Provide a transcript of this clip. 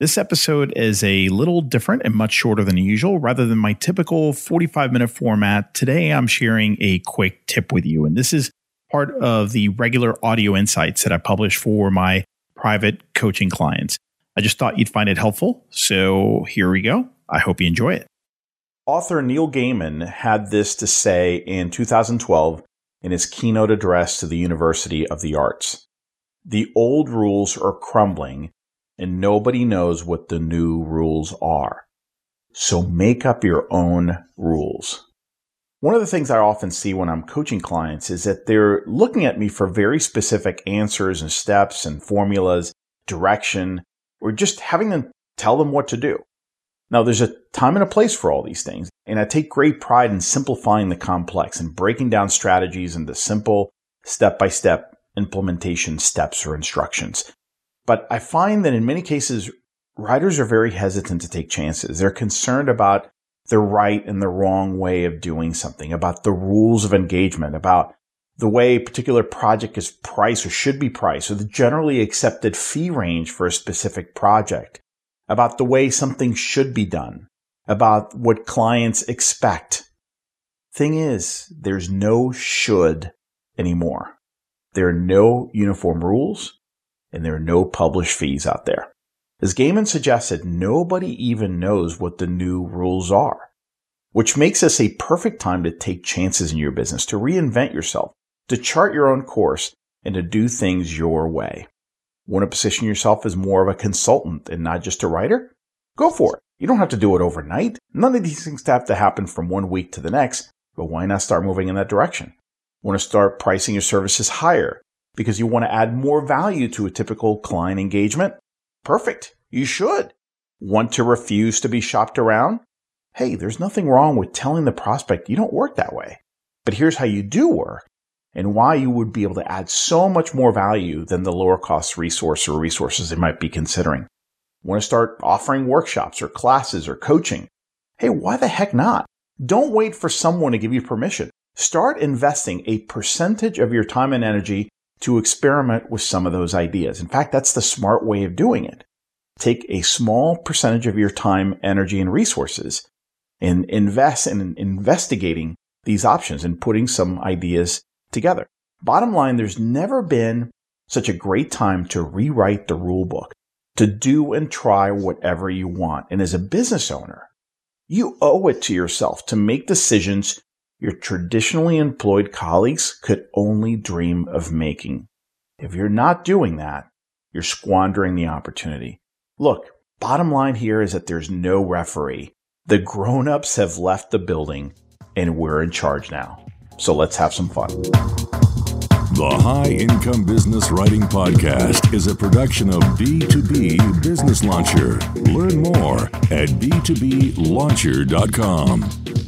This episode is a little different and much shorter than usual. Rather than my typical 45 minute format, today I'm sharing a quick tip with you. And this is part of the regular audio insights that I publish for my private coaching clients. I just thought you'd find it helpful. So here we go. I hope you enjoy it. Author Neil Gaiman had this to say in 2012 in his keynote address to the University of the Arts. The old rules are crumbling and nobody knows what the new rules are. So make up your own rules. One of the things I often see when I'm coaching clients is that they're looking at me for very specific answers and steps and formulas, direction, or just having them tell them what to do. Now, there's a time and a place for all these things, and I take great pride in simplifying the complex and breaking down strategies into simple, step by step implementation steps or instructions. But I find that in many cases, writers are very hesitant to take chances. They're concerned about the right and the wrong way of doing something, about the rules of engagement, about the way a particular project is priced or should be priced, or the generally accepted fee range for a specific project, about the way something should be done, about what clients expect. Thing is, there's no should anymore. There are no uniform rules and there are no published fees out there. As Gaiman suggested, nobody even knows what the new rules are, which makes this a perfect time to take chances in your business, to reinvent yourself, to chart your own course, and to do things your way. Want to position yourself as more of a consultant and not just a writer? Go for it. You don't have to do it overnight. None of these things have to happen from one week to the next, but why not start moving in that direction? Want to start pricing your services higher? Because you want to add more value to a typical client engagement? Perfect. You should. Want to refuse to be shopped around? Hey, there's nothing wrong with telling the prospect you don't work that way. But here's how you do work and why you would be able to add so much more value than the lower cost resource or resources they might be considering. Want to start offering workshops or classes or coaching? Hey, why the heck not? Don't wait for someone to give you permission. Start investing a percentage of your time and energy to experiment with some of those ideas. In fact, that's the smart way of doing it. Take a small percentage of your time, energy, and resources and invest in investigating these options and putting some ideas together. Bottom line, there's never been such a great time to rewrite the rule book, to do and try whatever you want. And as a business owner, you owe it to yourself to make decisions your traditionally employed colleagues could only dream of making. If you're not doing that, you're squandering the opportunity. Look, bottom line here is that there's no referee. The grown ups have left the building and we're in charge now. So let's have some fun. The High Income Business Writing Podcast is a production of B2B Business Launcher. Learn more at b2blauncher.com.